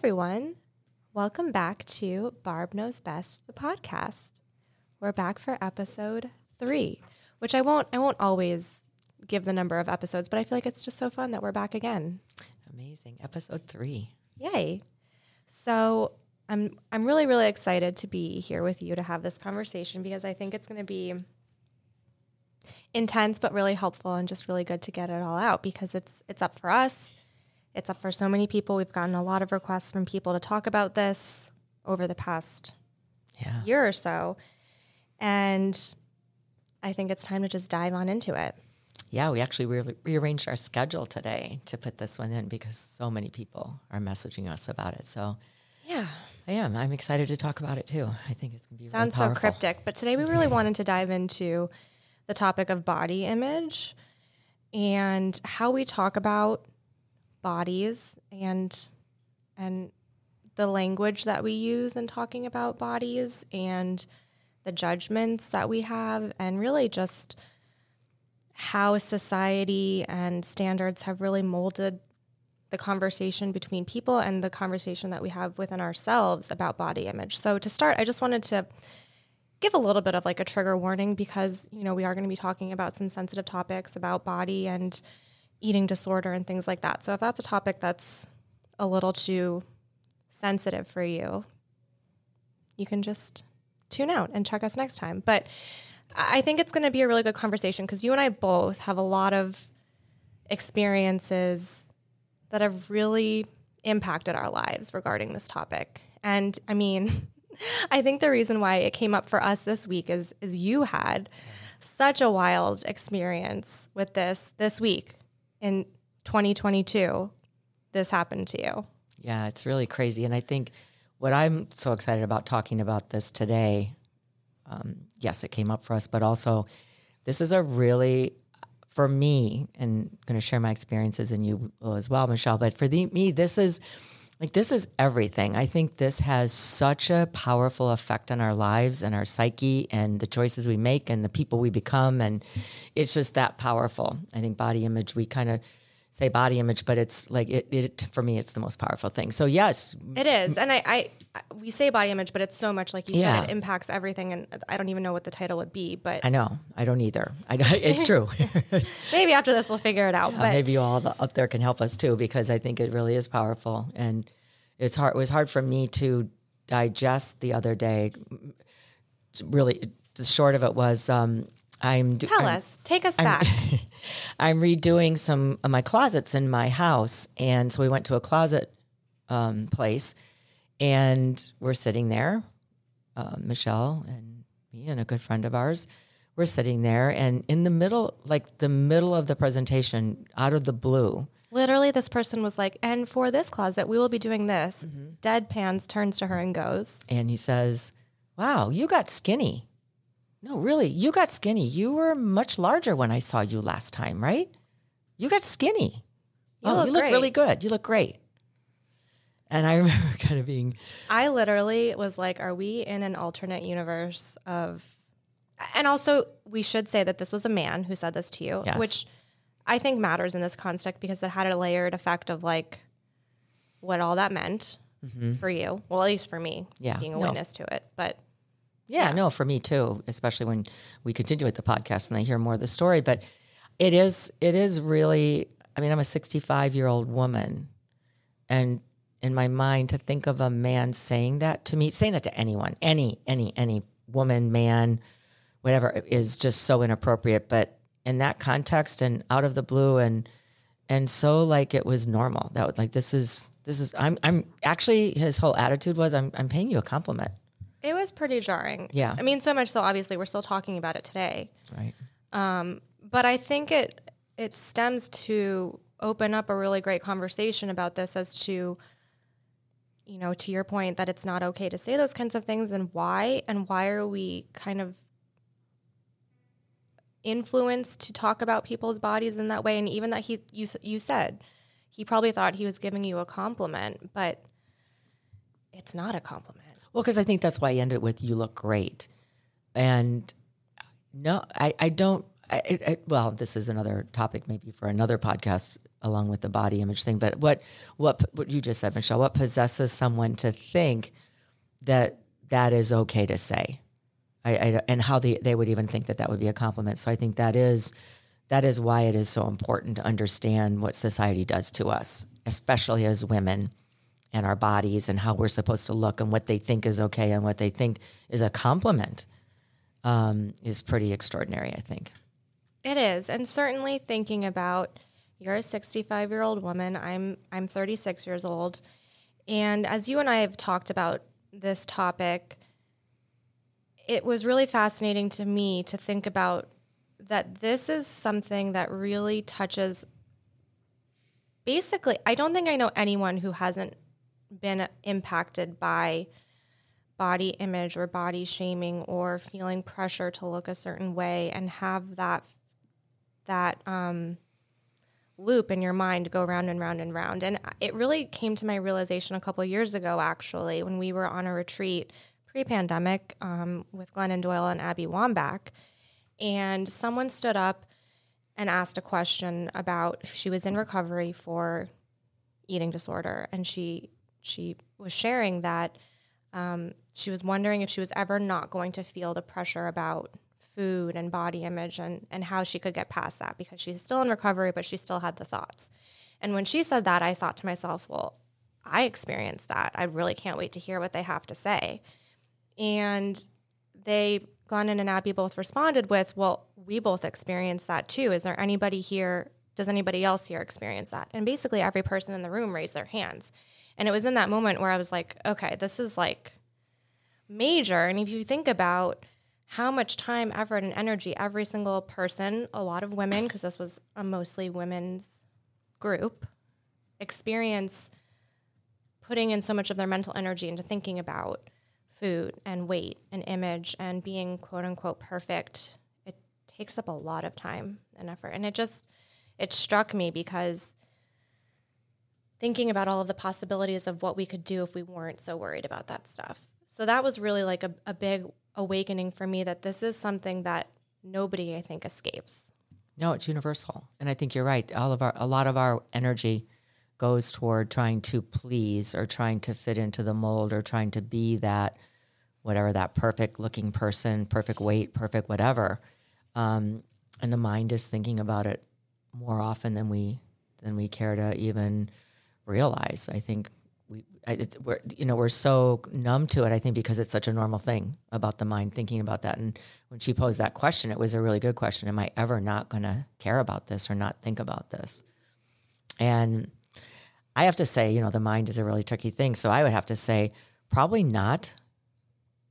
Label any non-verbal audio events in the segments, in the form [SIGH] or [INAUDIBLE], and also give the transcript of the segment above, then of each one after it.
Everyone. Welcome back to Barb Knows Best, the podcast. We're back for episode three, which I won't I won't always give the number of episodes, but I feel like it's just so fun that we're back again. Amazing. Episode three. Yay. So I'm I'm really, really excited to be here with you to have this conversation because I think it's gonna be intense but really helpful and just really good to get it all out because it's it's up for us. It's up for so many people. We've gotten a lot of requests from people to talk about this over the past Yeah. year or so. And I think it's time to just dive on into it. Yeah, we actually re- rearranged our schedule today to put this one in because so many people are messaging us about it. So Yeah. I am. I'm excited to talk about it too. I think it's going to be Sounds really so cryptic, but today we really wanted to dive into the topic of body image and how we talk about bodies and and the language that we use in talking about bodies and the judgments that we have and really just how society and standards have really molded the conversation between people and the conversation that we have within ourselves about body image. So to start, I just wanted to give a little bit of like a trigger warning because, you know, we are going to be talking about some sensitive topics about body and eating disorder and things like that. So if that's a topic that's a little too sensitive for you, you can just tune out and check us next time. But I think it's going to be a really good conversation because you and I both have a lot of experiences that have really impacted our lives regarding this topic. And I mean, [LAUGHS] I think the reason why it came up for us this week is is you had such a wild experience with this this week in 2022. This happened to you. Yeah, it's really crazy. And I think what I'm so excited about talking about this today, um, yes, it came up for us, but also this is a really, for me, and going to share my experiences and you will as well, Michelle, but for the, me, this is like, this is everything. I think this has such a powerful effect on our lives and our psyche and the choices we make and the people we become. And it's just that powerful. I think body image, we kind of, say body image, but it's like it, it for me, it's the most powerful thing. So yes, It is, and I, I, we say body image, but it's so much like you Yeah. said, it impacts everything, and I don't even know what the title would be, but I know I don't either. I, [LAUGHS] it's true. [LAUGHS] maybe after this we'll figure it out. Uh, but maybe you all the- up there can help us too, because I think it really is powerful, and it's hard. It was hard for me to digest the other day. Really, the short of it was um, I'm tell I'm- us, take us back. [LAUGHS] I'm redoing some of my closets in my house. And so we went to a closet um, place and we're sitting there, uh, Michelle and me and a good friend of ours. We're sitting there and in the middle, like the middle of the presentation, out of the blue, Literally, this person was like, and for this closet, we will be doing this. Mm-hmm. Deadpans turns to her and goes, and he says, Wow, you got skinny. No, really, you got skinny. You were much larger when I saw you last time, right? You got skinny. You oh, look you look great." really good. You look great. And I [LAUGHS] remember kind of being, I literally was like, are we in an alternate universe of. And also, we should say that this was a man who said this to you, Yes. which I think matters in this context because it had a layered effect of like what all that meant. for you. Well, at least for me, Mm-hmm. Yeah, being a no. witness to it. But Yeah, no, for me too, especially when we continue with the podcast and they hear more of the story. But it is, it is really, I mean, I'm a 65 year old woman. And in my mind, to think of a man saying that to me, saying that to anyone, any, any, any woman, man, whatever, is just so inappropriate. But in that context and out of the blue and, and so like it was normal that was like this is this is I'm I'm actually his whole attitude was I'm I'm paying you a compliment it was pretty jarring. Yeah. I mean, so much so obviously we're still talking about it today. right um, but I think it it stems to open up a really great conversation about this as to you know to your point that it's not okay to say those kinds of things and why and why are we kind of influenced to talk about people's bodies in that way and even that he you you said he probably thought he was giving you a compliment but it's not a compliment Well, because I think that's why I ended with "You look great," and no, I, I don't. I, I, well, this is another topic, maybe for another podcast, along with the body image thing. But what what what you just said, Michelle, what possesses someone to think that that is okay to say, I, I and how they they would even think that that would be a compliment. So I think that is that is why it is so important to understand what society does to us, especially as women and our bodies and how we're supposed to look and what they think is okay and what they think is a compliment um, is pretty extraordinary, I think. It is, and certainly thinking about you're a 65 year old woman. I'm I'm 36 years old, and as you and I have talked about this topic, it was really fascinating to me to think about that this is something that really touches. Basically, I don't think I know anyone who hasn't been impacted by body image or body shaming or feeling pressure to look a certain way and have that that um, loop in your mind go round and round and round. And it really came to my realization a couple years ago, actually, when we were on a retreat pre-pandemic um, with Glennon Doyle and Abby Wambach, and someone stood up and asked a question about she was in recovery for eating disorder, and she she was sharing that um, she was wondering if she was ever not going to feel the pressure about food and body image and, and how she could get past that because she's still in recovery, but she still had the thoughts. And when she said that, I thought to myself, well, I experienced that. I really can't wait to hear what they have to say. And they, Glennon and Abby both responded with, well, we both experienced that too. Is there anybody here? Does anybody else here experience that? And basically, every person in the room raised their hands. And it was in that moment where I was like, okay, this is like major. And if you think about how much time, effort, and energy every single person, a lot of women, because this was a mostly women's group, experience putting in so much of their mental energy into thinking about food and weight and image and being quote unquote perfect, it takes up a lot of time and effort. And it just, it struck me because thinking about all of the possibilities of what we could do if we weren't so worried about that stuff. So that was really like a, a big awakening for me that this is something that nobody, I think, escapes. No, it's universal. And I think you're right. All of our a lot of our energy goes toward trying to please or trying to fit into the mold or trying to be that whatever that perfect looking person, perfect weight, perfect whatever. Um, and the mind is thinking about it more often than we than we care to even realize. I think we I, it, we're you know we're so numb to it. I think because it's such a normal thing about the mind thinking about that. And when she posed that question, it was a really good question. Am I ever not going to care about this or not think about this? And I have to say, you know, the mind is a really tricky thing. So I would have to say probably not.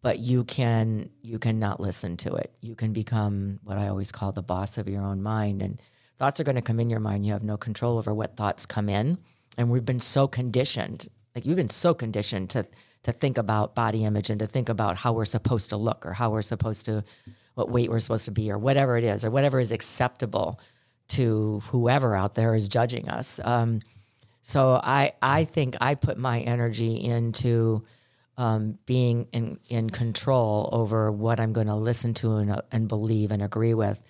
But you can you can not listen to it. You can become what I always call the boss of your own mind. And thoughts are going to come in your mind. You have no control over what thoughts come in. And we've been so conditioned, like you've been so conditioned to to think about body image and to think about how we're supposed to look or how we're supposed to what weight we're supposed to be or whatever it is or whatever is acceptable to whoever out there is judging us. Um, so I I think I put my energy into um, being in in control over what I'm going to listen to and, and believe and agree with,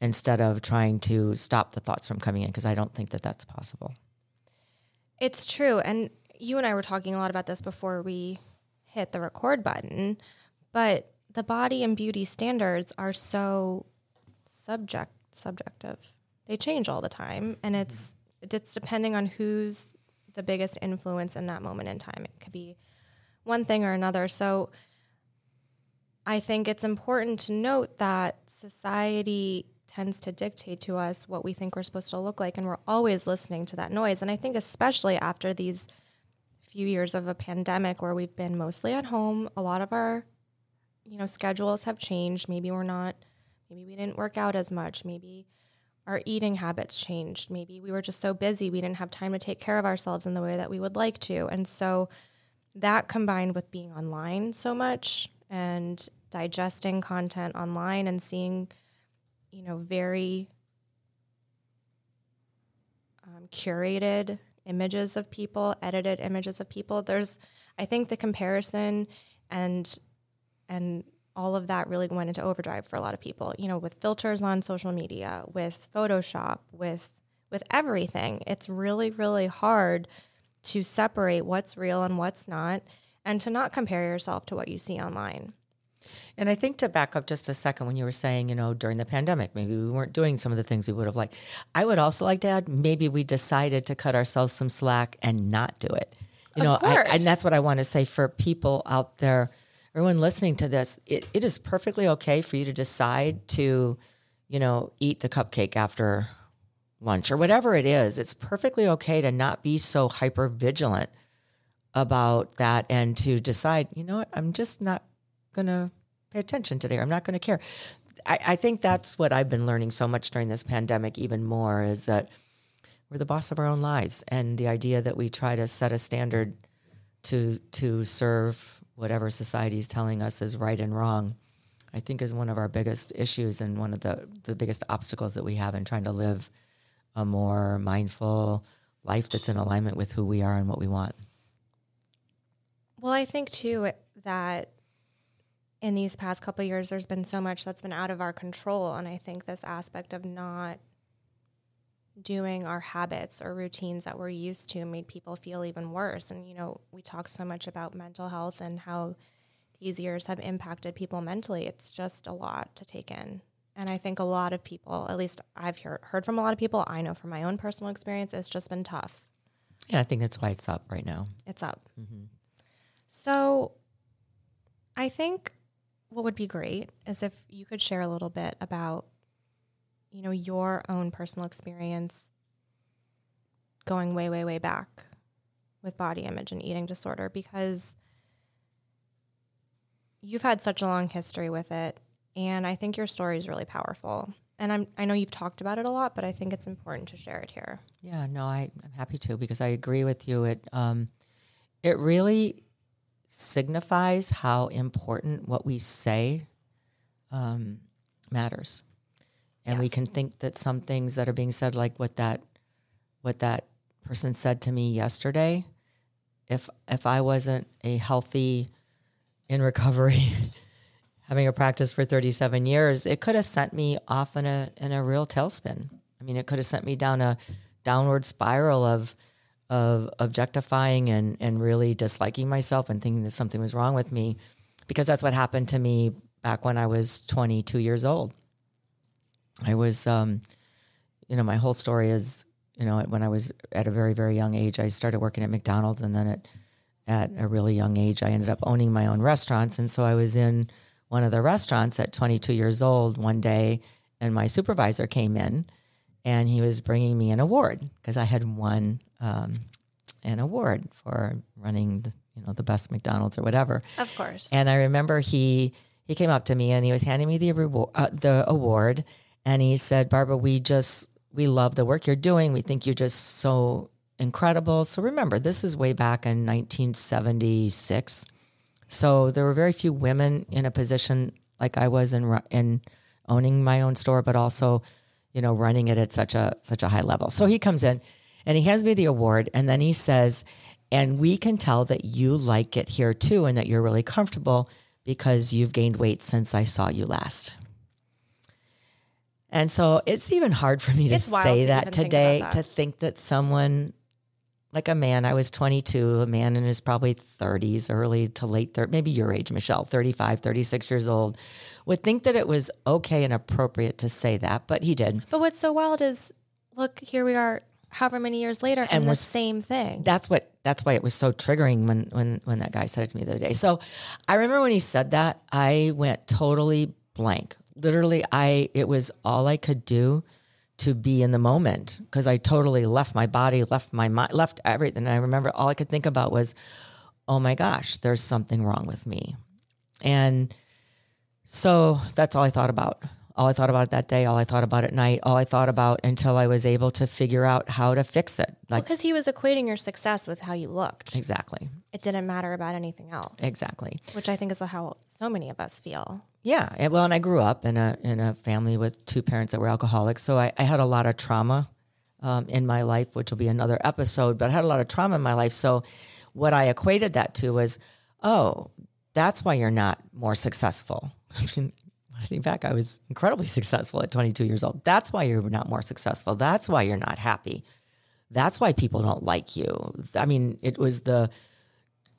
instead of trying to stop the thoughts from coming in because I don't think that that's possible. It's true. And, you and I were talking a lot about this before we hit the record button, but the body and beauty standards are so subject subjective. They change all the time and it's it's depending on who's the biggest influence in that moment in time. It could be one thing or another. So I think it's important to note that society tends to dictate to us what we think we're supposed to look like and we're always listening to that noise. And I think especially after these few years of a pandemic where we've been mostly at home, a lot of our you know schedules have changed. Maybe we're not maybe we didn't work out as much, maybe our eating habits changed. Maybe we were just so busy we didn't have time to take care of ourselves in the way that we would like to. And so that combined with being online so much and digesting content online and seeing, you know, very um, curated images of people, edited images of people. There's, I think, the comparison and and all of that really went into overdrive for a lot of people. You know, with filters on social media, with Photoshop, with with everything, it's really really hard to separate what's real and what's not, and to not compare yourself to what you see online. And I think to back up just a second, when you were saying, you know, during the pandemic, maybe we weren't doing some of the things we would have liked. I would also like to add, maybe we decided to cut ourselves some slack and not do it. You know, I, and that's what I want to say for people out there, everyone listening to this. It, it is perfectly okay for you to decide to, you know, eat the cupcake after lunch or whatever it is. It's perfectly okay to not be so hyper vigilant about that and to decide, you know what, I'm just not going to pay attention today. I'm not going to care. I, I think that's what I've been learning so much during this pandemic, even more, is that we're the boss of our own lives, and the idea that we try to set a standard to to serve whatever society is telling us is right and wrong. I think is one of our biggest issues and one of the the biggest obstacles that we have in trying to live a more mindful life that's in alignment with who we are and what we want. Well, I think too that in these past couple of years, there's been so much that's been out of our control, and I think this aspect of not doing our habits or routines that we're used to made people feel even worse. And you know, we talk so much about mental health and how these years have impacted people mentally. It's just a lot to take in. And I think a lot of people, at least I've heard, heard from a lot of people, I know from my own personal experience, it's just been tough. Yeah, I think that's why it's up right now. It's up. Mm-hmm. So I think what would be great is if you could share a little bit about, you know, your own personal experience going way, way, way back with body image and eating disorder because you've had such a long history with it. And I think your story is really powerful. And I'm, I know you've talked about it a lot, but I think it's important to share it here. Yeah, no, I, I'm happy to because I agree with you. It um, it really signifies how important what we say um, matters, and we can think that some things that are being said, like what that what that person said to me yesterday, if if I wasn't a healthy in recovery. [LAUGHS] Having a practice for 37 years, it could have sent me off in a in a real tailspin. I mean, it could have sent me down a downward spiral of of objectifying and and really disliking myself and thinking that something was wrong with me because that's what happened to me back when I was 22 years old. I was um you know, my whole story is, you know, when I was at a very very young age, I started working at McDonald's and then at at a really young age, I ended up owning my own restaurants and so I was in one of the restaurants at 22 years old one day and my supervisor came in and he was bringing me an award because I had won um, an award for running, the, you know, the best McDonald's or whatever. Of course. And I remember he he came up to me and he was handing me the reward, uh, the award, and he said, "Barbara, we just we love the work you're doing. We think you're just so incredible." So remember, this is way back in 1976. So there were very few women in a position like I was in in owning my own store, but also, you know, running it at such a such a high level. So he comes in and he hands me the award, and then he says, "And we can tell that you like it here too, and that you're really comfortable because you've gained weight since I saw you last." And so it's even hard for me to It's say to that even think today to think that someone like a man. I was 22, a man in his probably 30s, early to late 30s, maybe your age, Michelle, 35, 36 years old, would think that it was okay and appropriate to say that, but he did. But what's so wild is, look, here we are, however many years later, and, And the same thing. That's what that's why it was so triggering when when when that guy said it to me the other day. So I remember when he said that, I went totally blank. Literally, I it was all I could do to be in the moment because I totally left my body, left my mind, left everything. I remember all I could think about was, oh my gosh, there's something wrong with me. And so that's all I thought about. All I thought about that day, all I thought about at night, all I thought about until I was able to figure out how to fix it. Like because he was equating your success with how you looked. exactly. It didn't matter about anything else. Exactly. Which I think is how so many of us feel. Yeah. and- Well, and I grew up in a in a family with two parents that were alcoholics, so I, I had a lot of trauma um, in my life, which will be another episode. But I had a lot of trauma in my life, so what I equated that to was, oh, that's why you're not more successful. I mean, I think back, I was incredibly [LAUGHS] successful at 22 years old. That's why you're not more successful. That's why you're not happy. That's why people don't like you. I mean, it was the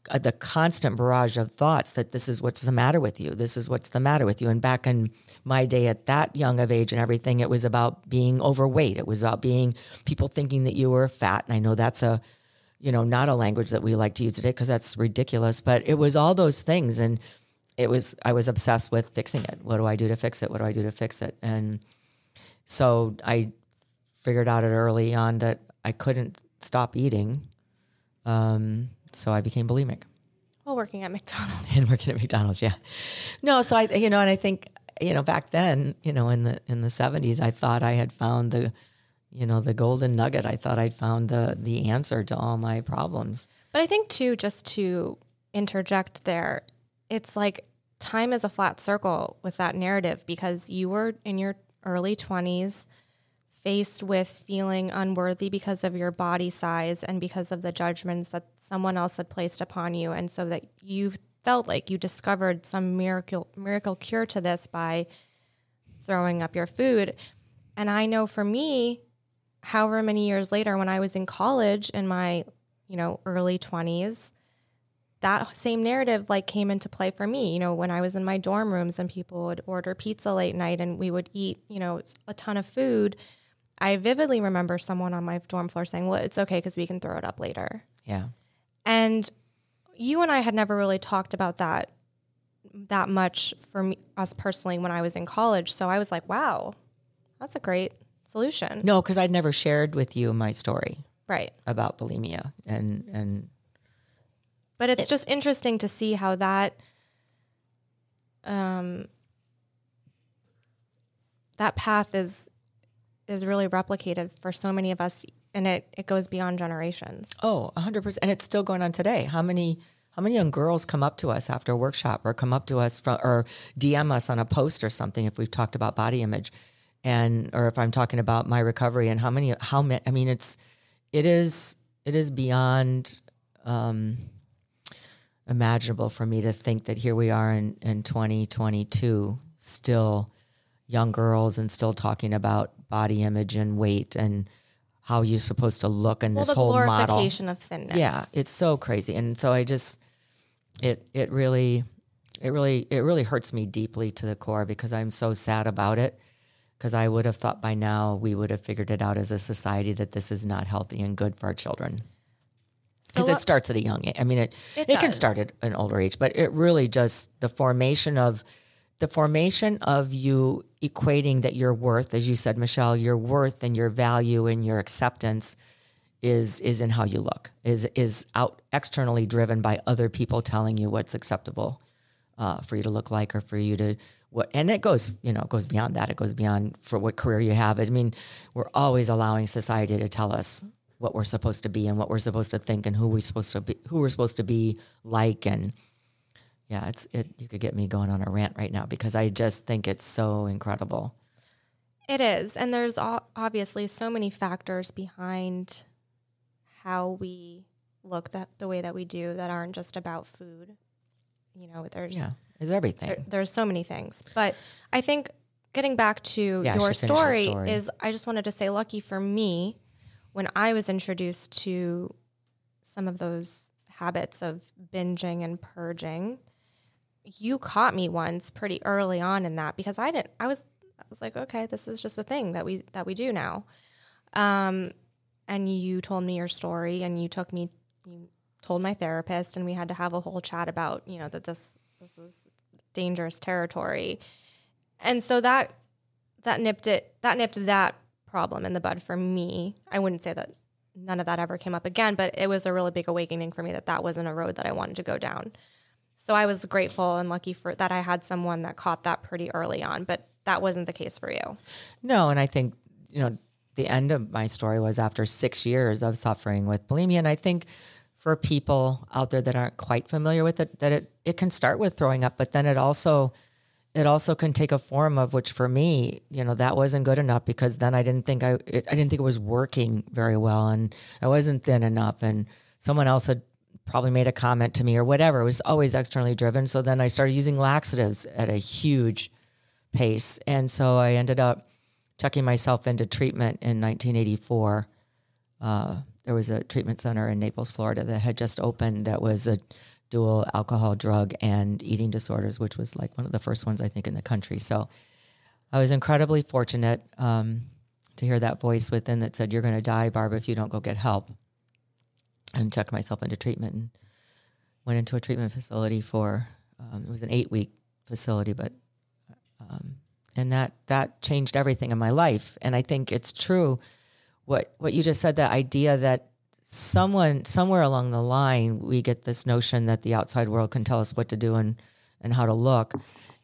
uh, the constant barrage of thoughts that this is what's the matter with you. This is what's the matter with you. And back in my day at that young of age and everything, it was about being overweight. It was about being people thinking that you were fat. And I know that's a, you know, not a language that we like to use today because that's ridiculous. But it was all those things. And it was, I was obsessed with fixing it. What do I do to fix it? What do I do to fix it? And so I figured out it early on that I couldn't stop eating. Um, so I became bulimic While working at McDonald's. [LAUGHS] and working at McDonald's. Yeah. No, so I, you know, and I think, you know, back then, you know, in the in the seventies, I thought I had found the, you know, the golden nugget. I thought I'd found the the answer to all my problems. But I think too, just to interject there, it's like time is a flat circle with that narrative because you were in your early 20s faced with feeling unworthy because of your body size and because of the judgments that someone else had placed upon you. And so that you felt like you discovered some miracle miracle cure to this by throwing up your food. And i know for me however many years later when i was in college in my you know early 20s that same narrative like came into play for me. You know when i was in my dorm rooms and people would order pizza late night and we would eat you know a ton of food i vividly remember someone on my dorm floor saying well it's okay because we can throw it up later. Yeah. and you and i had never really talked about that that much for me us personally when i was in college. So i was like wow that's a great solution. No, because I'd never shared with you my story right. about bulimia and and But it's just interesting to see how that um that path is is really replicated for so many of us and it it goes beyond generations. Oh, 100%. And it's still going on today. How many how many young girls come up to us after a workshop or come up to us from, or DM us on a post or something if we've talked about body image and or if I'm talking about my recovery and how many how many I mean it's it is it is beyond um imaginable for me to think that here we are in in 2022 still young girls and still talking about body image and weight and how you're supposed to look in Well, this whole model. of thinness. Yeah, it's so crazy, and so I just it it really it really it really hurts me deeply to the core because I'm so sad about it. Because I would have thought by now we would have figured it out as a society that this is not healthy and good for our children. Because So it starts at a young age. I mean, it It it, can start at an older age, but it really just the formation of the formation of you equating that your worth, as you said, Michelle, your worth and your value and your acceptance is is in how you look is is out externally driven by other people telling you what's acceptable uh, for you to look like or for you to what and it goes you know it goes beyond that it goes beyond for what career you have i mean we're always allowing society to tell us what we're supposed to be and what we're supposed to think and who we're supposed to be who we're supposed to be like and yeah it's it you could get me going on a rant right now because i just think it's so incredible It is. And there's obviously so many factors behind how we look that the way that we do that aren't just about food. You know, there's yeah it's everything there, there's so many things. But I think getting back to Yeah, your should finish the story, story. is I just wanted to say lucky for me when I was introduced to some of those habits of binging and purging. You caught me once pretty early on in that because I didn't I was I was like, okay, this is just a thing that we that we do now. Um and you told me your story and you took me you told my therapist and we had to have a whole chat about, you know, that this this was dangerous territory. And so that that nipped it that nipped that problem in the bud for me. I wouldn't say that none of that ever came up again, but it was a really big awakening for me that that wasn't a road that I wanted to go down. So I was grateful and lucky for that I had someone that caught that pretty early on, but that wasn't the case for you. No, and I think, you know, the end of my story was after 6 years of suffering with bulimia and I think for people out there that aren't quite familiar with it that it it can start with throwing up, but then it also it also can take a form of which for me you know that wasn't good enough because then i didn't think i it, i didn't think it was working very well and i wasn't thin enough and someone else had probably made a comment to me or whatever. It was always externally driven. So then i started using laxatives at a huge pace. And so i ended up checking myself into treatment in 1984 uh, there was a treatment center in naples florida that had just opened that was a dual alcohol, drug, and eating disorders, which was like one of the first ones I think in the country. So I was incredibly fortunate um, to hear that voice within that said, "You're going to die, Barb, if you don't go get help." And checked myself into treatment and went into a treatment facility for um, it was an eight week facility, but um, and that that changed everything in my life. And I think it's true what what you just said. That idea that someone somewhere along the line we get this notion that the outside world can tell us what to do and and how to look.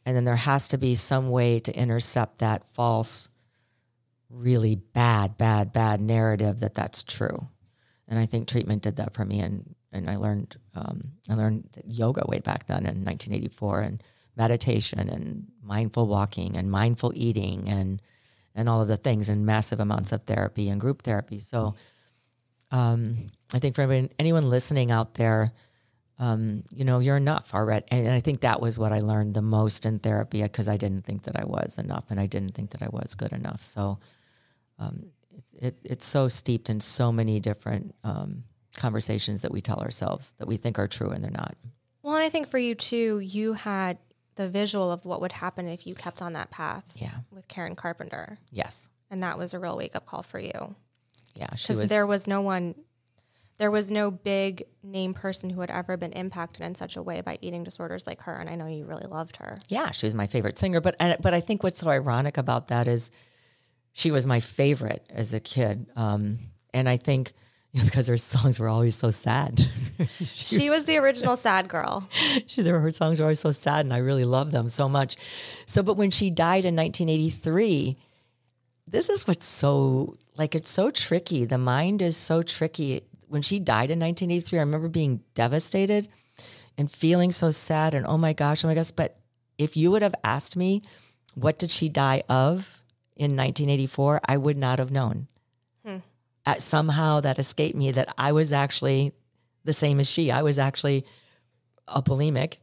And then there has to be some way to intercept that false really bad bad bad narrative that that's true. And i think treatment did that for me and and i learned um, i learned yoga way back then in 1984 and meditation and mindful walking and mindful eating and and all of the things and massive amounts of therapy and group therapy. So um, I think for anyone, anyone listening out there, um, you know, you're enough already. And I think that was what I learned the most in therapy because I didn't think that I was enough and I didn't think that I was good enough. So um, it, it, it's so steeped in so many different um, conversations that we tell ourselves that we think are true and they're not. Well, and I think for you too, you had the visual of what would happen if you kept on that path. Yeah. With Karen Carpenter. Yes. And that was a real wake up call for you yeah, because there was no one, there was no big name person who had ever been impacted in such a way by eating disorders like her. And I know you really loved her. Yeah, she was my favorite singer. But but I think what's so ironic about that is she was my favorite as a kid, um, and I think. You know, because her songs were always so sad. [LAUGHS] she, she was, was, the original sad girl. [LAUGHS] She's her songs were always so sad, and I really love them so much. So, but when she died in 1983, this is what's so like it's so tricky. The mind is so tricky. When she died in 1983, I remember being devastated and feeling so sad and oh my gosh, oh my gosh. But if you would have asked me, what did she die of in 1984, I would not have known. Hmm. Uh, somehow that escaped me that I was actually the same as she. I was actually a bulimic.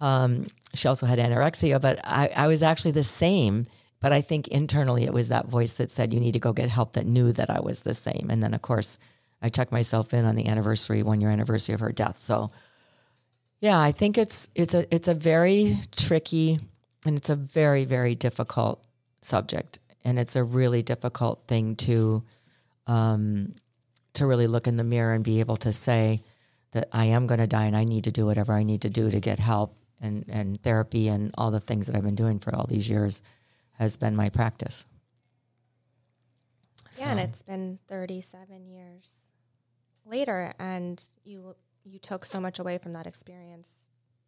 Um, she also had anorexia, but I, I was actually the same. But I think internally it was that voice that said, you need to go get help that knew that I was the same. And then, of course, I checked myself in on the anniversary, one year anniversary of her death. So, yeah, I think it's it's a it's a very tricky and it's a very very difficult subject, and it's a really difficult thing to um, to really look in the mirror and be able to say that I am going to die and I need to do whatever I need to do to get help and and therapy and all the things that I've been doing for all these years has been my practice. Yeah, and it's been 37 years later, and you you took so much away from that experience,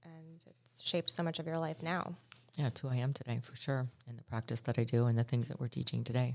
and it's shaped so much of your life now. Yeah, it's who I am today for sure, and the practice that I do, and the things that we're teaching today.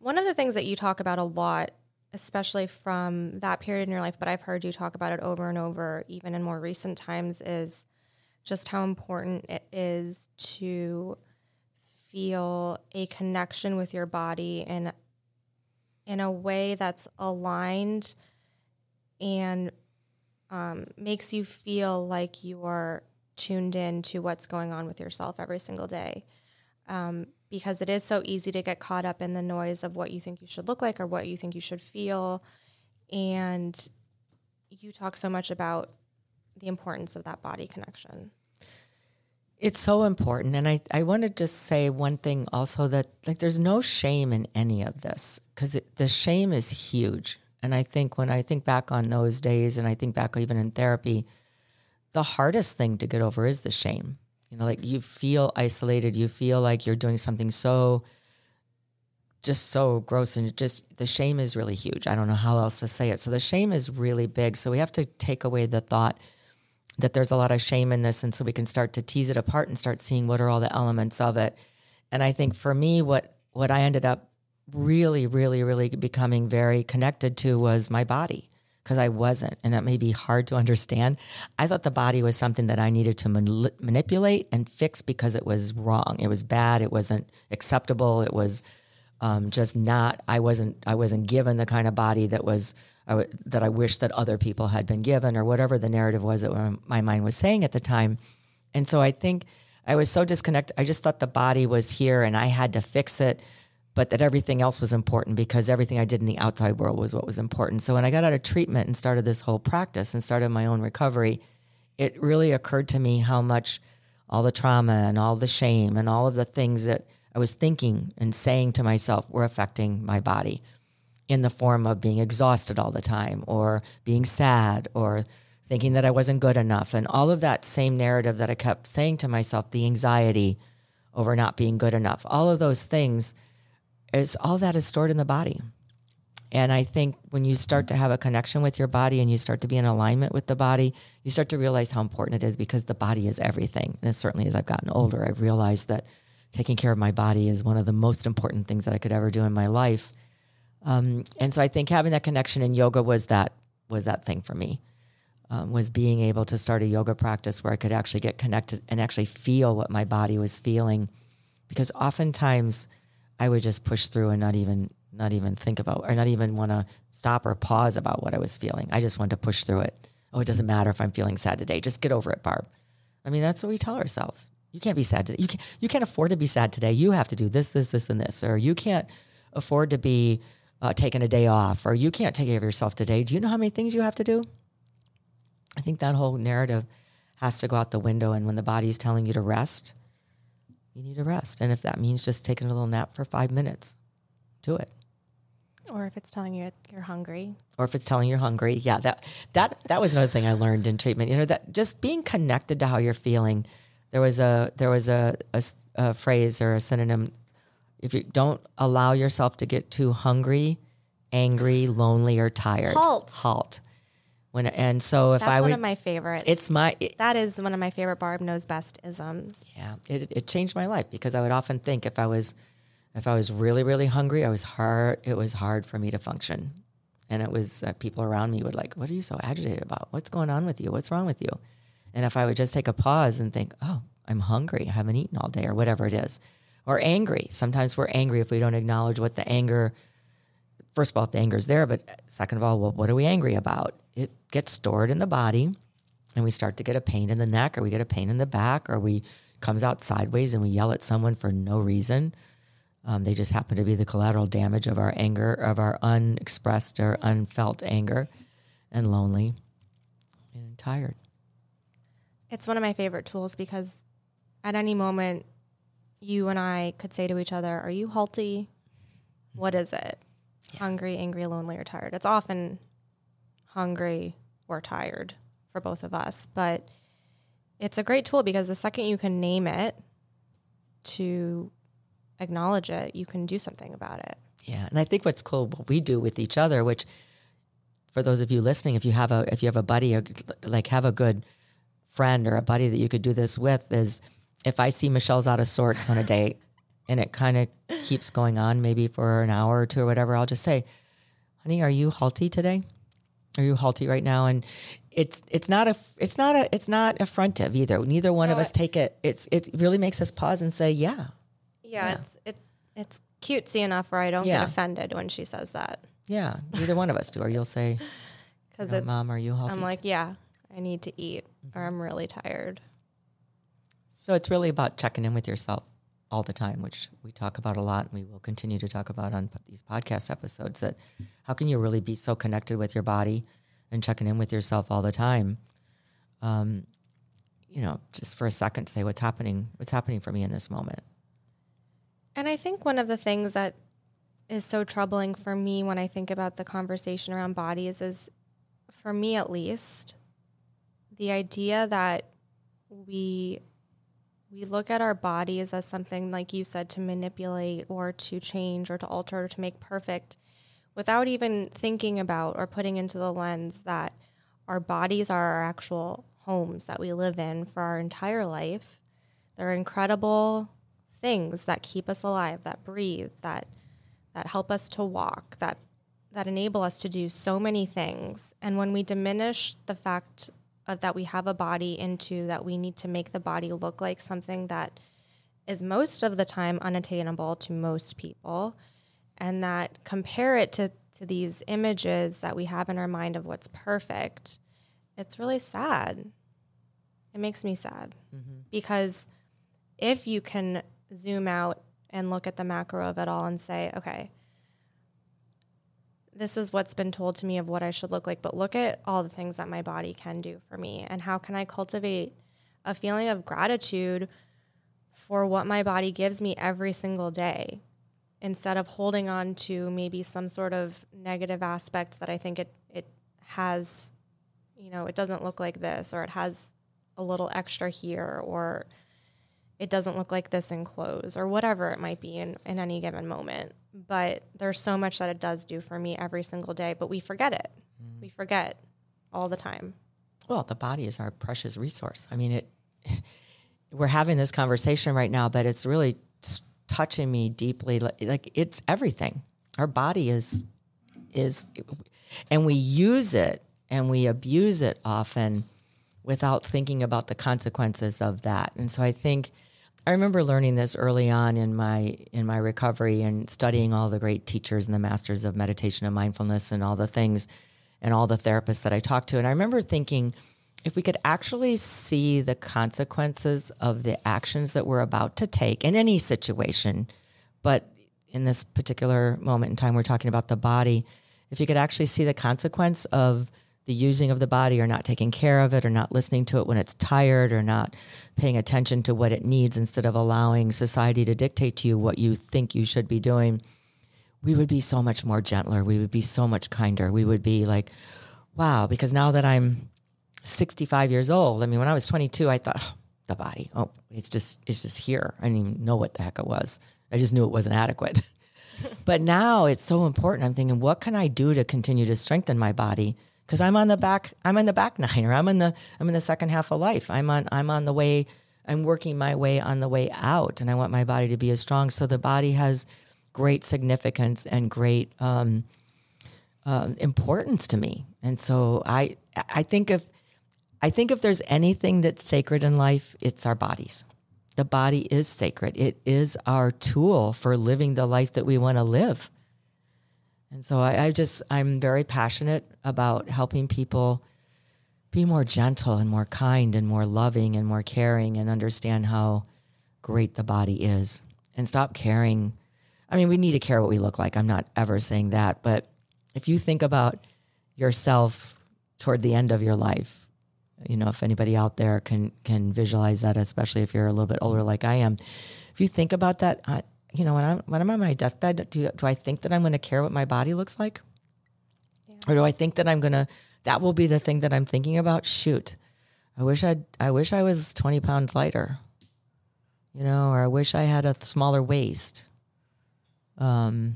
One of the things that you talk about a lot, especially from that period in your life, but I've heard you talk about it over and over, even in more recent times, is just how important it is to feel a connection with your body in in a way that's aligned and um, makes you feel like you are tuned in to what's going on with yourself every single day. Um, because it is so easy to get caught up in the noise of what you think you should look like or what you think you should feel. And you talk so much about the importance of that body connection. It's so important. And I, I want to just say one thing also that like there's no shame in any of this because the shame is huge. And I think when I think back on those days and I think back even in therapy, the hardest thing to get over is the shame. You know, like you feel isolated, you feel like you're doing something so just so gross and just the shame is really huge. I don't know how else to say it. So the shame is really big. So we have to take away the thought that there's a lot of shame in this and so we can start to tease it apart and start seeing what are all the elements of it. And I think for me what what I ended up really really really becoming very connected to was my body because I wasn't. And that may be hard to understand. I thought the body was something that I needed to man- manipulate and fix because it was wrong. It was bad. It wasn't acceptable. It was um, just not. I wasn't. I wasn't given the kind of body that was I w- that I wish that other people had been given, or whatever the narrative was that my mind was saying at the time. And so I think I was so disconnected. I just thought the body was here, and I had to fix it but that everything else was important because everything I did in the outside world was what was important. So when I got out of treatment and started this whole practice and started my own recovery, it really occurred to me how much all the trauma and all the shame and all of the things that I was thinking and saying to myself were affecting my body in the form of being exhausted all the time or being sad or thinking that I wasn't good enough and all of that same narrative that I kept saying to myself, the anxiety over not being good enough, all of those things is all that is stored in the body. And I think when you start to have a connection with your body and you start to be in alignment with the body, you start to realize how important it is because the body is everything. And certainly as I've gotten older, I've realized that taking care of my body is one of the most important things that I could ever do in my life. Um, and so I think having that connection in yoga was that was that thing for me. Um, was being able to start a yoga practice where I could actually get connected and actually feel what my body was feeling, because oftentimes I would just push through and not even not even think about or not even want to stop or pause about what I was feeling. I just wanted to push through it. Oh, it doesn't matter if I'm feeling sad today. Just get over it, Barb. I mean, that's what we tell ourselves. You can't be sad today. You can't, you can't afford to be sad today. You have to do this, this, this, and this. Or you can't afford to be uh, taking a day off. Or you can't take care of yourself today. Do you know how many things you have to do? I think that whole narrative has to go out the window. And when the body's telling you to rest, you need a rest. And if that means just taking a little nap for five minutes, do it. Or if it's telling you you're hungry. Or if it's telling you're hungry. Yeah, that that that was another thing I learned in treatment. You know, that just being connected to how you're feeling. There was a there was a, a, a phrase or a synonym. If you don't allow yourself to get too hungry, angry, lonely, or tired, halt. Halt. When and so if That's I one of my favorites. it's my it, that is one of my favorite Barb knows best isms. yeah it, it changed my life because i would often think if i was if i was really really hungry i was hard it was hard for me to function And it was uh, people around me would like, "What are you so agitated about? What's going on with you? What's wrong with you?" And if I would just take a pause and think, "Oh, I'm hungry. I haven't eaten all day," or whatever it is, or angry. Sometimes we're angry if we don't acknowledge what the anger. First of all, the anger is there, but second of all, well, what are we angry about? It gets stored in the body, and we start to get a pain in the neck, or we get a pain in the back, or we comes out sideways and we yell at someone for no reason. Um, they just happen to be the collateral damage of our anger, of our unexpressed or unfelt anger, and lonely and tired. It's one of my favorite tools because at any moment, you and I could say to each other, Are you halty? What is it? Hungry, angry, lonely, or tired? It's often hungry or tired for both of us, but it's a great tool because the second you can name it to acknowledge it, you can do something about it. Yeah, and I think what's cool what we do with each other, which for those of you listening, if you have a if you have a buddy or like have a good friend or a buddy that you could do this with, is if I see Michelle's out of sorts on a date and it kind of keeps going on, maybe for an hour or two or whatever, I'll just say, "Honey, are you halty today? Are you halty right now?" And it's it's not a it's not a it's not affrontive either. Neither one of us it- take it. It's it really makes us pause and say, "Yeah, Yeah, Yeah. it's it it's cutesy enough where I don't Yeah. get offended when she says that yeah." Neither one of us do. Or you'll say, [LAUGHS] because "No, it's "Mom, are you halty?" I'm like, yeah, I need to eat or mm-hmm. I'm really tired. So it's really about checking in with yourself all the time, which we talk about a lot and we will continue to talk about on these podcast episodes that how can you really be so connected with your body and checking in with yourself all the time? Um, you know, just for a second to say what's happening, what's happening for me in this moment. And I think one of the things that is so troubling for me when I think about the conversation around bodies is, for me at least, the idea that we we look at our bodies as something like you said to manipulate or to change or to alter or to make perfect without even thinking about or putting into the lens that our bodies are our actual homes that we live in for our entire life. They're incredible things that keep us alive, that breathe, that that help us to walk, that that enable us to do so many things. And when we diminish the fact that we have a body into that we need to make the body look like something that is most of the time unattainable to most people. And that compare it to, to these images that we have in our mind of what's perfect, it's really sad. It makes me sad. Mm-hmm. Because if you can zoom out and look at the macro of it all and say, okay, this is what's been told to me of what I should look like, but look at all the things that my body can do for me. And how can I cultivate a feeling of gratitude for what my body gives me every single day instead of holding on to maybe some sort of negative aspect that I think it it has you know, it doesn't look like this or it has a little extra here or it doesn't look like this in clothes or whatever it might be in, in any given moment. But there's so much that it does do for me every single day, but we forget it. Mm. We forget all the time. Well, the body is our precious resource. I mean, it. [LAUGHS] We're having this conversation right now, but it's really touching me deeply. Like, like it's everything. Our body is is, and we use it and we abuse it often without thinking about the consequences of that. And so I think I remember learning this early on in my in my recovery and studying all the great teachers and the masters of meditation and mindfulness and all the things and all the therapists that I talked to. And I remember thinking if we could actually see the consequences of the actions that we're about to take in any situation, but in this particular moment in time, we're talking about the body. If you could actually see the consequence of the using of the body or not taking care of it or not listening to it when it's tired or not paying attention to what it needs instead of allowing society to dictate to you what you think you should be doing, we would be so much more gentler. We would be so much kinder. We would be like, wow, because now that I'm 65 years old, I mean, when I was 22, I thought, oh, the body, oh, it's just, it's just here. I didn't even know what the heck it was. I just knew it wasn't adequate. [LAUGHS] but now it's so important. I'm thinking, what can I do to continue to strengthen my body? Because I'm on the back, I'm in the back nine, or I'm in the, I'm in the second half of life. I'm on, I'm on the way, I'm working my way on the way out, and I want my body to be as strong. So the body has great significance and great um, um, importance to me. And so I I think if I think if there's anything that's sacred in life, it's our bodies. The body is sacred. It is our tool for living the life that we want to live. And so I, I just I'm very passionate about helping people be more gentle and more kind and more loving and more caring and understand how great the body is and stop caring. I mean, we need to care what we look like. I'm not ever saying that, but if you think about yourself toward the end of your life, you know, if anybody out there can can visualize that, especially if you're a little bit older like I am, if you think about that, you know, when I'm when I'm on my deathbed, do do I think that I'm going to care what my body looks like, or do I think that I'm going to that will be the thing that I'm thinking about? Shoot, I wish I I wish I was 20 pounds lighter, you know, or I wish I had a smaller waist. Um,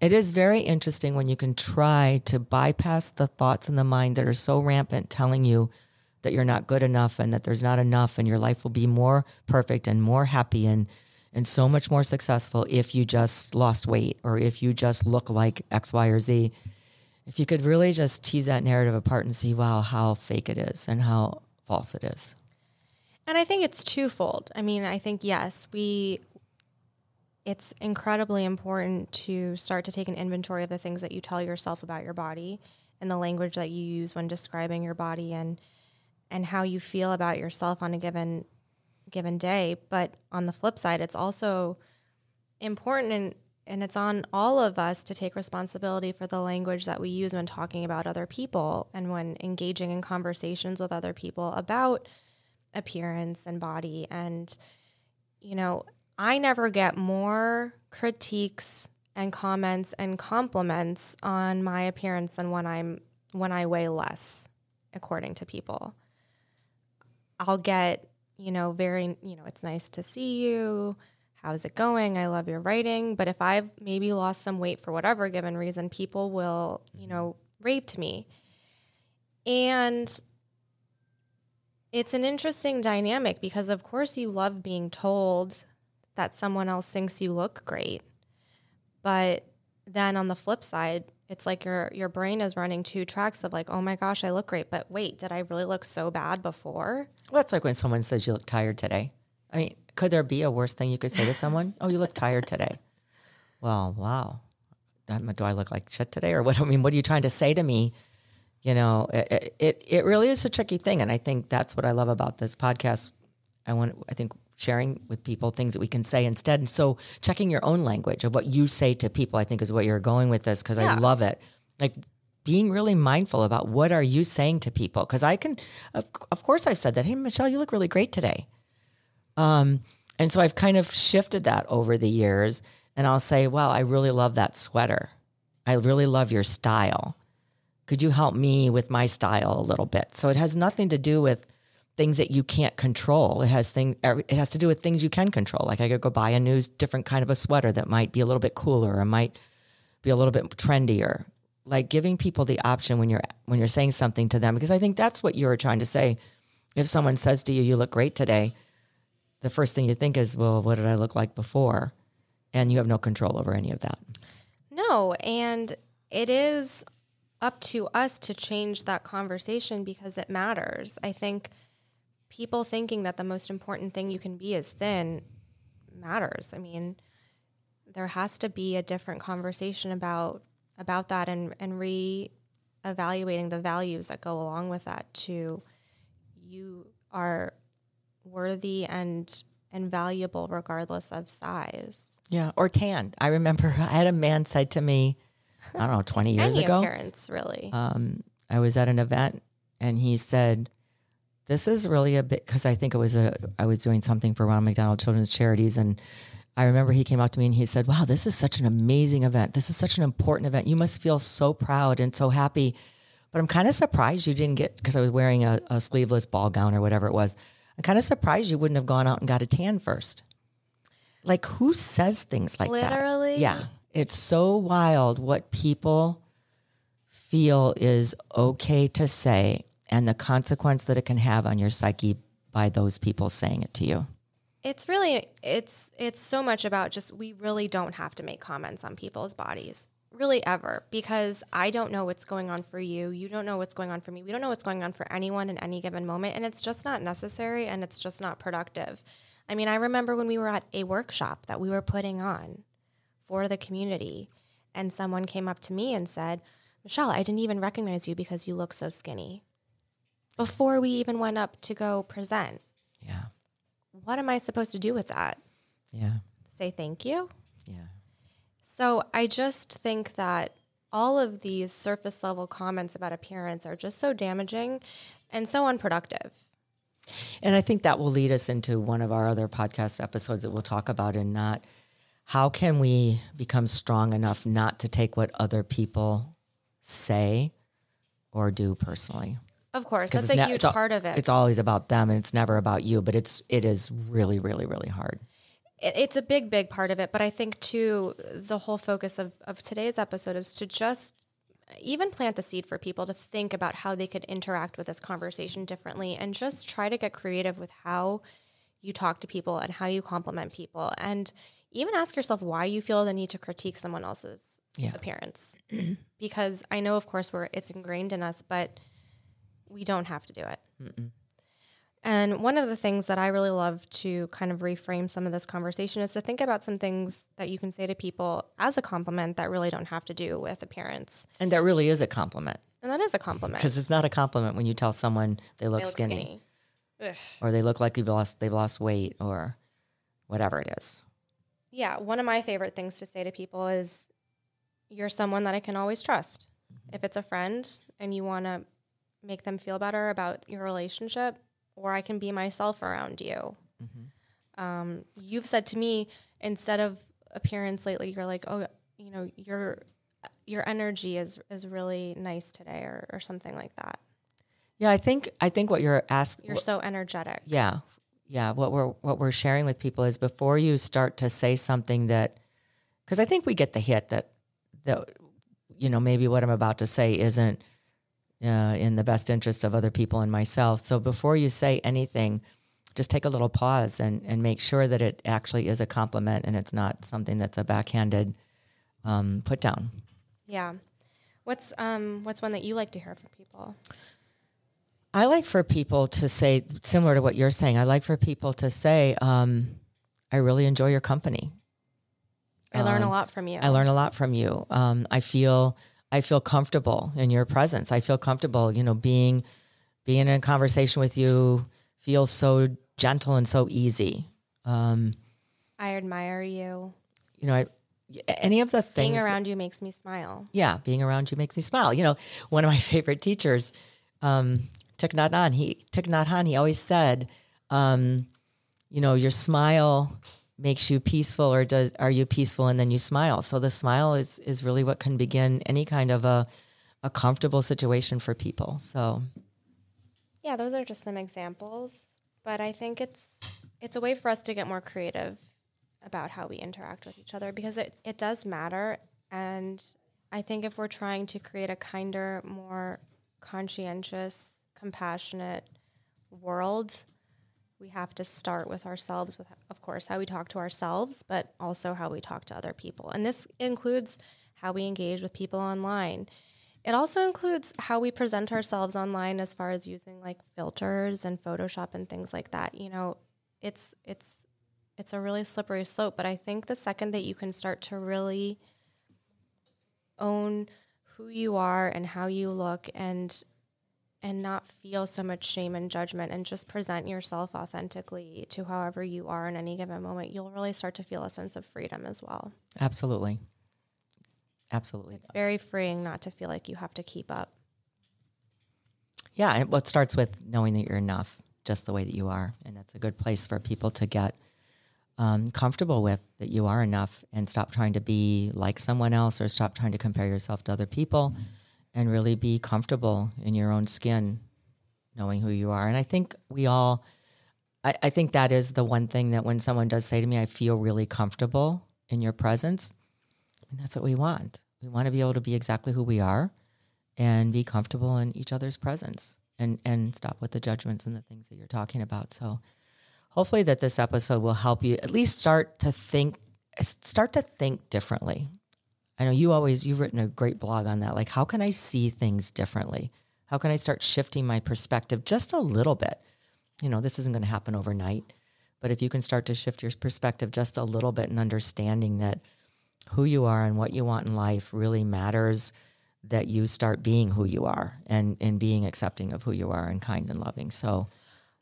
it is very interesting when you can try to bypass the thoughts in the mind that are so rampant telling you that you're not good enough and that there's not enough and your life will be more perfect and more happy and and so much more successful if you just lost weight or if you just look like X, Y, or Z. If you could really just tease that narrative apart and see, wow, how fake it is and how false it is. And I think it's twofold. I mean, I think yes, we it's incredibly important to start to take an inventory of the things that you tell yourself about your body and the language that you use when describing your body and and how you feel about yourself on a given given day. But on the flip side, it's also important and and it's on all of us to take responsibility for the language that we use when talking about other people and when engaging in conversations with other people about appearance and body and you know I never get more critiques and comments and compliments on my appearance than when I'm when I weigh less, according to people. I'll get, you know, very, you know, it's nice to see you. How's it going? I love your writing. But if I've maybe lost some weight for whatever given reason, people will, you know, raped me. And it's an interesting dynamic because, of course, you love being told that someone else thinks you look great. But then on the flip side, it's like your your brain is running two tracks of like, oh my gosh, I look great, but wait, did I really look so bad before? Well, it's like when someone says you look tired today. I mean, could there be a worse thing you could say to someone? oh, you look tired today. Well, wow. Do I look like shit today, or what? [LAUGHS] I mean, what are you trying to say to me? You know, it it, it really is a tricky thing, and I think that's what I love about this podcast. I want, I think sharing with people things that we can say instead. And so checking your own language of what you say to people, I think is what you're going with this because Yeah. I love it. Like being really mindful about what are you saying to people because I can, of, of course, I've said that. Hey, Michelle, you look really great today. Um, and so I've kind of shifted that over the years, and I'll say, "Wow, I really love that sweater. I really love your style. Could you help me with my style a little bit?" So it has nothing to do with things that you can't control. It has thing. It has to do with things you can control. Like I could go buy a new, different kind of a sweater that might be a little bit cooler, or might be a little bit trendier. Like giving people the option when you're when you're saying something to them, because I think that's what you were trying to say. If someone says to you, "You look great today," the first thing you think is, "Well, what did I look like before?" And you have no control over any of that. No, and it is up to us to change that conversation because it matters. I think people thinking that the most important thing you can be is thin matters. I mean, there has to be a different conversation about about that and and re-evaluating the values that go along with that to you are worthy and and valuable regardless of size. Yeah, or tan. I remember [LAUGHS] I had a man said to me, I don't know, twenty years Any ago. appearance, really. um, I was at an event and he said, "This is really a bit," because I think it was a I was doing something for Ronald McDonald Children's Charities, and I remember he came up to me and he said, "Wow, this is such an amazing event. This is such an important event. You must feel so proud and so happy." But I'm kind of surprised you didn't get because I was wearing a, a sleeveless ball gown or whatever it was. I'm kind of surprised you wouldn't have gone out and got a tan first. Like who says things like that? Literally? Yeah. It's so wild what people feel is okay to say and the consequence that it can have on your psyche by those people saying it to you. It's really it's it's so much about just we really don't have to make comments on people's bodies. really ever because I don't know what's going on for you. You don't know what's going on for me. We don't know what's going on for anyone in any given moment. And it's just not necessary and it's just not productive. I mean, I remember when we were at a workshop that we were putting on for the community, and someone came up to me and said, Michelle, I didn't even recognize you because you look so skinny. Before we even went up to go present, Yeah. what am I supposed to do with that? Yeah. Say thank you? Yeah. So I just think that all of these surface level comments about appearance are just so damaging and so unproductive. And I think that will lead us into one of our other podcast episodes that we'll talk about and not how can we become strong enough not to take what other people say or do personally. Of course, that's a ne- huge it's al- part of it. It's always about them and it's never about you, but it's it is really, really, really hard. it, it's a big, big part of it. But I think too, the whole focus of, of today's episode is to just even plant the seed for people to think about how they could interact with this conversation differently and just try to get creative with how you talk to people and how you compliment people. And even ask yourself why you feel the need to critique someone else's Yeah. appearance. [CLEARS THROAT] because I know, of course, we're it's ingrained in us, but we don't have to do it. And one of the things that I really love to kind of reframe some of this conversation is to think about some things that you can say to people as a compliment that really don't have to do with appearance. And that really is a compliment And that is a compliment. because it's not a compliment when you tell someone they look, They look skinny, skinny. Or they look like they've lost they've lost weight or whatever it is. Yeah, one of my favorite things to say to people is you're someone that I can always trust. Mm-hmm. If it's a friend and you want to make them feel better about your relationship, or I can be myself around you. Um, you've said to me instead of appearance lately, you're like, oh, you know, your your energy is is really nice today, or, or something like that. Yeah, I think I think what you're asking You're so energetic. yeah yeah what we're what we're sharing with people is before you start to say something that because i think we get the hit that that you know maybe what i'm about to say isn't uh, in the best interest of other people and myself so before you say anything just take a little pause and and make sure that it actually is a compliment and it's not something that's a backhanded um, put down Yeah. What's um what's one that you like to hear from people? I like for people to say, similar to what you're saying, I like for people to say, um, I really enjoy your company. I learn a lot from you. I learn a lot from you. Um, I feel I feel comfortable in your presence. I feel comfortable, you know, being being in a conversation with you feels so gentle and so easy. Um, I admire you. you know, I, any of the things Being around you makes me smile. yeah, being around you makes me smile. You know, one of my [LAUGHS] favorite teachers, um, Thich Nhat Hanh, he Thich Nhat Hanh, he always said, um, you know, your smile makes you peaceful, or does are you peaceful and then you smile? So the smile is is really what can begin any kind of a a comfortable situation for people. So Yeah, those are just some examples, but I think it's it's a way for us to get more creative about how we interact with each other because it, it does matter and I think if we're trying to create a kinder, more conscientious, compassionate world, we have to start with ourselves with of course how we talk to ourselves, but also how we talk to other people. And this includes how we engage with people online. It also includes how we present ourselves online as far as using like filters and Photoshop and things like that. You know, it's it's it's a really slippery slope, but I think the second that you can start to really own who you are and how you look and and not feel so much shame and judgment and just present yourself authentically to however you are in any given moment, you'll really start to feel a sense of freedom as well. absolutely, absolutely, It's very freeing not to feel like you have to keep up. yeah. And what starts with knowing that you're enough, just the way that you are, and that's a good place for people to get um, comfortable with that you are enough and stop trying to be like someone else or stop trying to compare yourself to other people and really be comfortable in your own skin, knowing who you are. And I think we all, I, I think that is the one thing that when someone does say to me, I feel really comfortable in your presence, and that's what we want. We want to be able to be exactly who we are and be comfortable in each other's presence and, and stop with the judgments and the things that you're talking about. So, hopefully that this episode will help you at least start to think start to think differently I know you always you've written a great blog on that. Like, how can I see things differently? How can I start shifting my perspective just a little bit? You know, this isn't going to happen overnight, but if you can start to shift your perspective just a little bit and understanding that who you are and what you want in life really matters, that you start being who you are and and being accepting of who you are and kind and loving. So,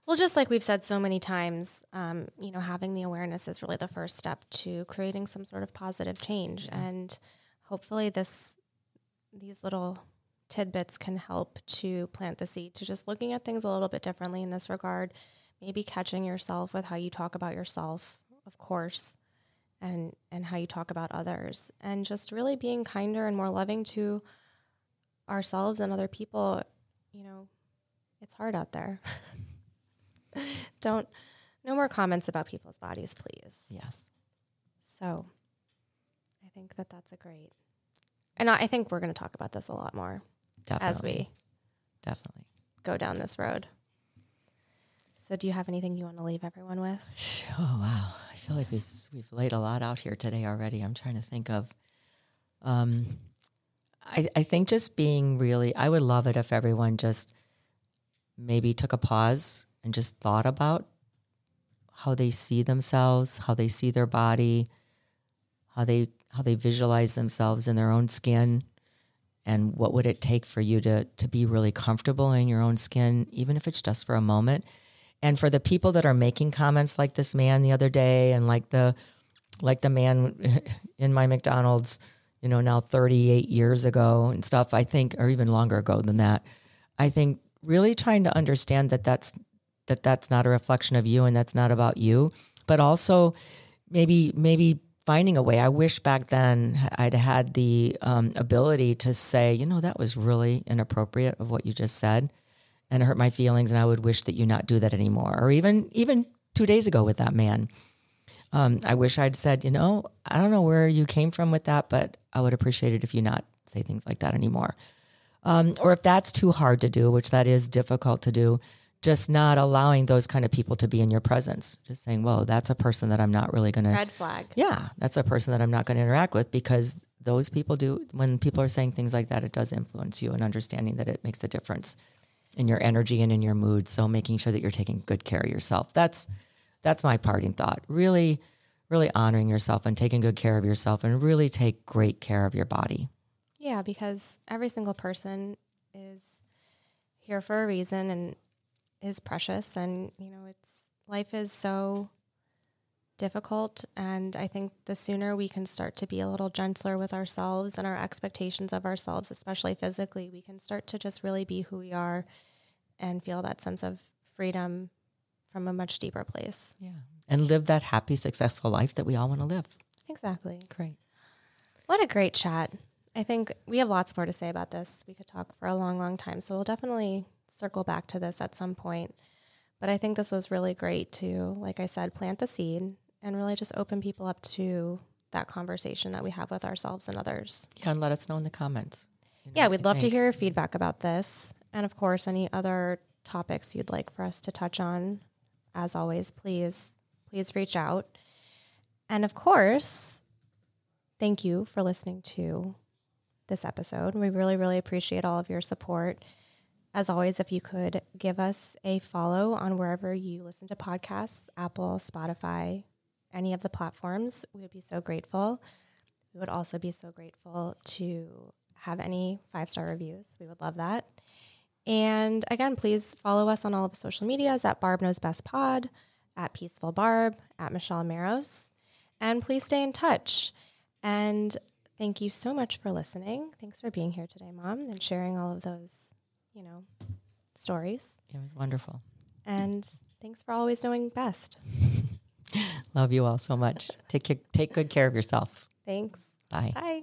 Well, just like we've said so many times, um, you know, having the awareness is really the first step to creating some sort of positive change, and hopefully, this these little tidbits can help to plant the seed to just looking at things a little bit differently in this regard. Maybe catching yourself with how you talk about yourself, of course, and and how you talk about others, and just really being kinder and more loving to ourselves and other people. You know, it's hard out there. [LAUGHS] Don't, no more comments about people's bodies, please. yes. So think that that's a great, and I I think we're going to talk about this a lot more Definitely. as we definitely. go down this road. So, do you have anything you want to leave everyone with? Oh wow! I feel like we've we've laid a lot out here today already. I'm trying to think of. Um, I I think just being really. I would love it if everyone just maybe took a pause and just thought about how they see themselves, how they see their body, how they how they visualize themselves in their own skin, and what would it take for you to to be really comfortable in your own skin, even if it's just for a moment. And for the people that are making comments like this man the other day, and like the like the man [LAUGHS] in my McDonald's, you know, now 38 years ago and stuff, I think, or even longer ago than that, I think really trying to understand that that's that that's not a reflection of you and that's not about you, but also maybe maybe finding a way. I wish back then I'd had the um, ability to say, you know, that was really inappropriate of what you just said, and it hurt my feelings, and I would wish that you not do that anymore. Or even even two days ago with that man, um, I wish I'd said, you know, I don't know where you came from with that, but I would appreciate it if you not say things like that anymore. Um, or if that's too hard to do, which that is difficult to do, just not allowing those kind of people to be in your presence. Just saying, whoa, that's a person that I'm not really going to. Red flag. Yeah, that's a person that I'm not going to interact with because those people do, when people are saying things like that, it does influence you and understanding that it makes a difference in your energy and in your mood. So making sure that you're taking good care of yourself. That's, that's my parting thought. Really, really honoring yourself and taking good care of yourself and really take great care of your body. Yeah, because every single person is here for a reason and is precious and you know it's life is so difficult and I think the sooner we can start to be a little gentler with ourselves and our expectations of ourselves, especially physically, we can start to just really be who we are and feel that sense of freedom from a much deeper place. Yeah. And live that happy, successful life that we all want to live. Exactly. Great. What a great chat. I think we have lots more to say about this. We could talk for a long, long time. So we'll definitely circle back to this at some point. But I think this was really great to, like I said, plant the seed and really just open people up to that conversation that we have with ourselves and others. Yeah. And let us know in the comments. you know, Yeah, we'd love to hear your feedback about this. And of course, any other topics you'd like for us to touch on. As always, please, please reach out. And of course, thank you for listening to this episode. We really, really appreciate all of your support. As always, if you could give us a follow on wherever you listen to podcasts, Apple, Spotify, any of the platforms, we would be so grateful. We would also be so grateful to have any five star reviews. We would love that. And again, please follow us on all of the social medias at Barb Knows Best Pod, at Peaceful Barb, at Michelle Maros. And please stay in touch. And thank you so much for listening. Thanks for being here today, Mom, and sharing all of those, you know, stories. It was wonderful. And thanks for always knowing best. [LAUGHS] Love you all so much. [LAUGHS] Take, take good care of yourself. Thanks. Bye. Bye.